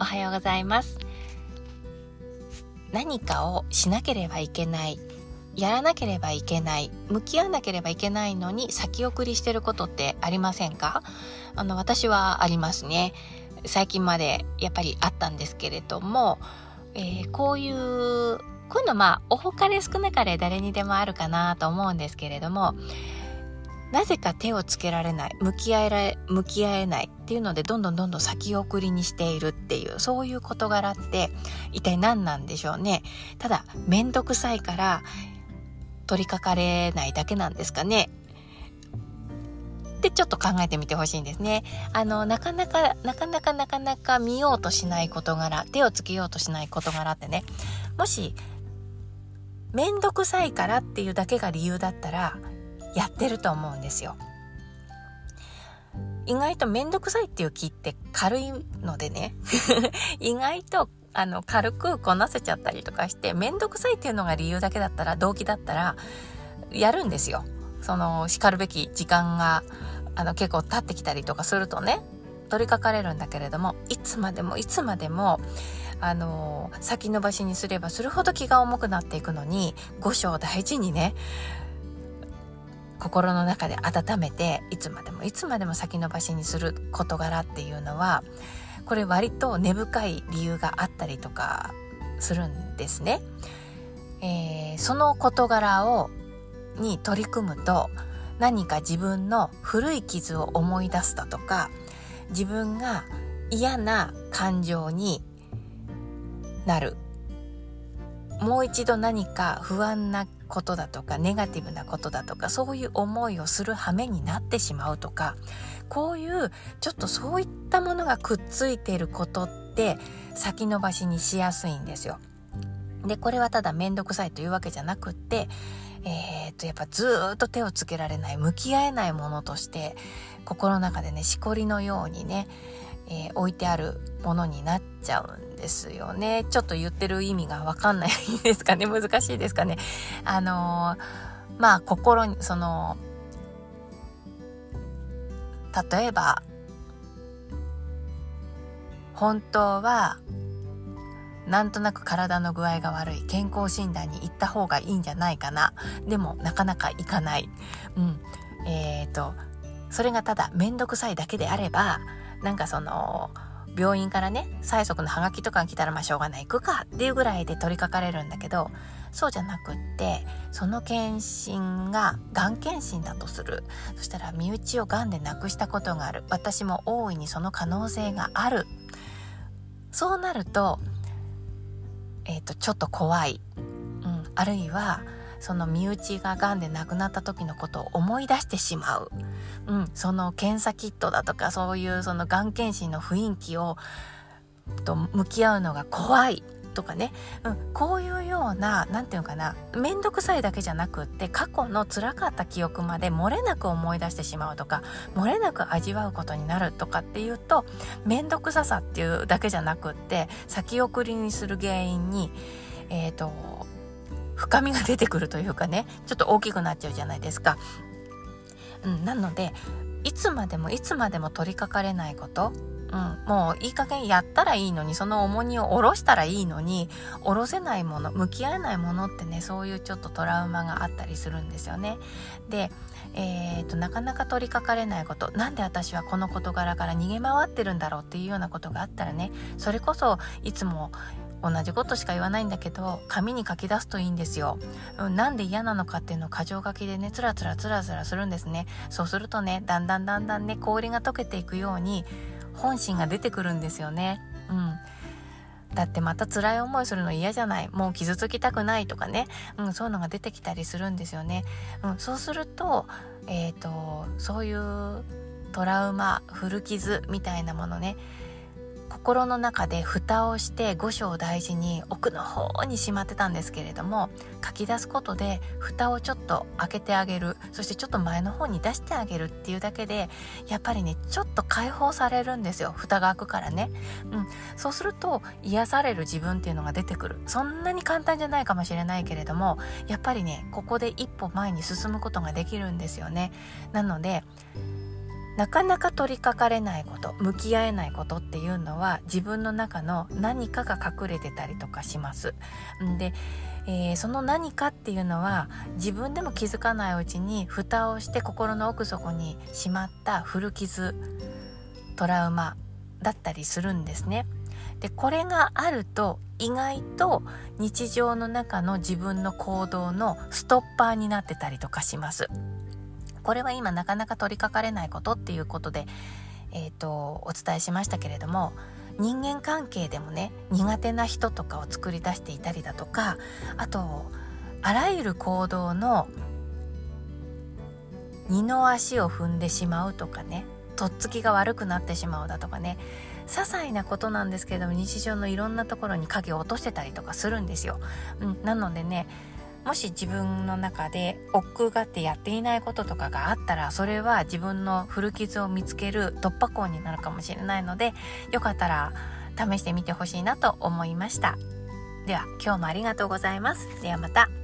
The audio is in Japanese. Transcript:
おはようございます。何かをしなければいけないやらなければいけない向き合わなければいけないのに先送りしてることってありませんか？あの私はありますね。最近までやっぱりあったんですけれども、えー、こういうこういうのまあ多かれ少なかれ誰にでもあるかなと思うんですけれどもなぜか手をつけられない向き合えられ向き合えないっていうのでどんどんどんどん先送りにしているっていうそういう事柄って一体何なんでしょうね。ただ面倒くさいから取りかかれないだけなんですかね。ってちょっと考えてみてほしいんですね。あの、なかなか、なかなかなかなか見ようとしない事柄、手をつけようとしない事柄ってね、もし、めんどくさいからっていうだけが理由だったら、やってると思うんですよ。意外とめんどくさいっていう気って軽いのでね 意外とあの軽くこなせちゃったりとかしてめんどくさいっていうのが理由だけだったら動機だったらやるんですよ。その叱るべき時間があの結構経ってきたりとかするとね取りかかれるんだけれどもいつまでもいつまでもあの先延ばしにすればするほど気が重くなっていくのに五章大事にね心の中で温めていつまでもいつまでも先延ばしにする事柄っていうのはこれ割と根深い理由があったりとかするんですね。えー、その事柄をに取り組むと何か自分の古い傷を思い出すだとか自分が嫌な感情になるもう一度何か不安なことだとかネガティブなことだとかそういう思いをする羽目になってしまうとかこういうちょっとそういったものがくっついていることって先延ばしにしやすいんですよ。でこれはただ面倒くさいというわけじゃなくってえー、っとやっぱずっと手をつけられない向き合えないものとして心の中でねしこりのようにね、えー、置いてあるものになっちゃうんですよね。ちょっと言ってる意味がわかんないですかね。難しいですかね。あのー、まあ心にその例えば本当はなんとなく体の具合が悪い健康診断に行った方がいいんじゃないかな。でもなかなか行かない。うん。えーとそれがただ面倒くさいだけであればなんかその病院からね催促のハガキとか来たらまあしょうがない行くかっていうぐらいで取りかかれるんだけどそうじゃなくってその検診ががん検診だとする。そしたら身内をがんで亡くしたことがある。私も大いにその可能性がある。そうなると,、えーと、ちょっと怖い、うん、あるいはその身内ががんで亡くなった時のことを思い出してしまう、うん、その検査キットだとかそういうそのがん検診の雰囲気をと向き合うのが怖い。とかね、うん、こういうような何て言うのかな。面倒くさいだけじゃなくって過去の辛かった記憶まで漏れなく思い出してしまうとか漏れなく味わうことになるとかっていうと面倒くささっていうだけじゃなくって先送りにする原因にえっ、ー、と深みが出てくるというかねちょっと大きくなっちゃうじゃないですか。うん、なのでいつまでもいつまでも取りかかれないことうん、もういい加減やったらいいのにその重荷を下ろしたらいいのに下ろせないもの向き合えないものってねそういうちょっとトラウマがあったりするんですよね。で、えーと、なかなか取りかかれないことなんで私はこの事柄から逃げ回ってるんだろうっていうようなことがあったらねそれこそいつも同じことしか言わないんだけど紙に書き出すといいんですよ、うん、なんで嫌なのかっていうのを箇条書きでねつらつらつらつらするんですねそうするとねだんだんだんだんね氷が溶けていくように本心が出てくるんですよね。うん。だってまた辛い思いするの嫌じゃないもう傷つきたくないとかね、うん、そういうのが出てきたりするんですよね。うん、そうすると,、えーとそういうトラウマ古傷みたいなものね心の中で蓋をして五章を大事に奥の方にしまってたんですけれども書き出すことで蓋をちょっと開けてあげる。そしてちょっと前の方に出してあげるっていうだけでやっぱりねちょっと解放されるんですよ。蓋が開くからね、うん、そうすると癒される自分っていうのが出てくる。そんなに簡単じゃないかもしれないけれどもやっぱりねここで一歩前に進むことができるんですよね。なのでなかなか取りかかれないこと向き合えないことっていうのは自分の中の何かが隠れてたりとかします。で、えー、その何かっていうのは自分でも気づかないうちに蓋をして心の奥底にしまった古傷トラウマだったりするんですね。でこれがあると意外と日常の中の自分の行動のストッパーになってたりとかします。これは今なかなか取りかかれないことっていうことで、えーと、お伝えしましたけれども人間関係でもね苦手な人とかを作り出していたりだとかあとあらゆる行動の二の足を踏んでしまうとかねとっつきが悪くなってしまうだとかね些細なことなんですけれども日常のいろんなところに影を落としてたりとかするんですよ。うん、なのでねもし自分の中で億劫がってやっていないこととかがあったらそれは自分の古傷を見つける突破口になるかもしれないのでよかったら試してみてほしいなと思いました。では今日もありがとうございます。ではまた。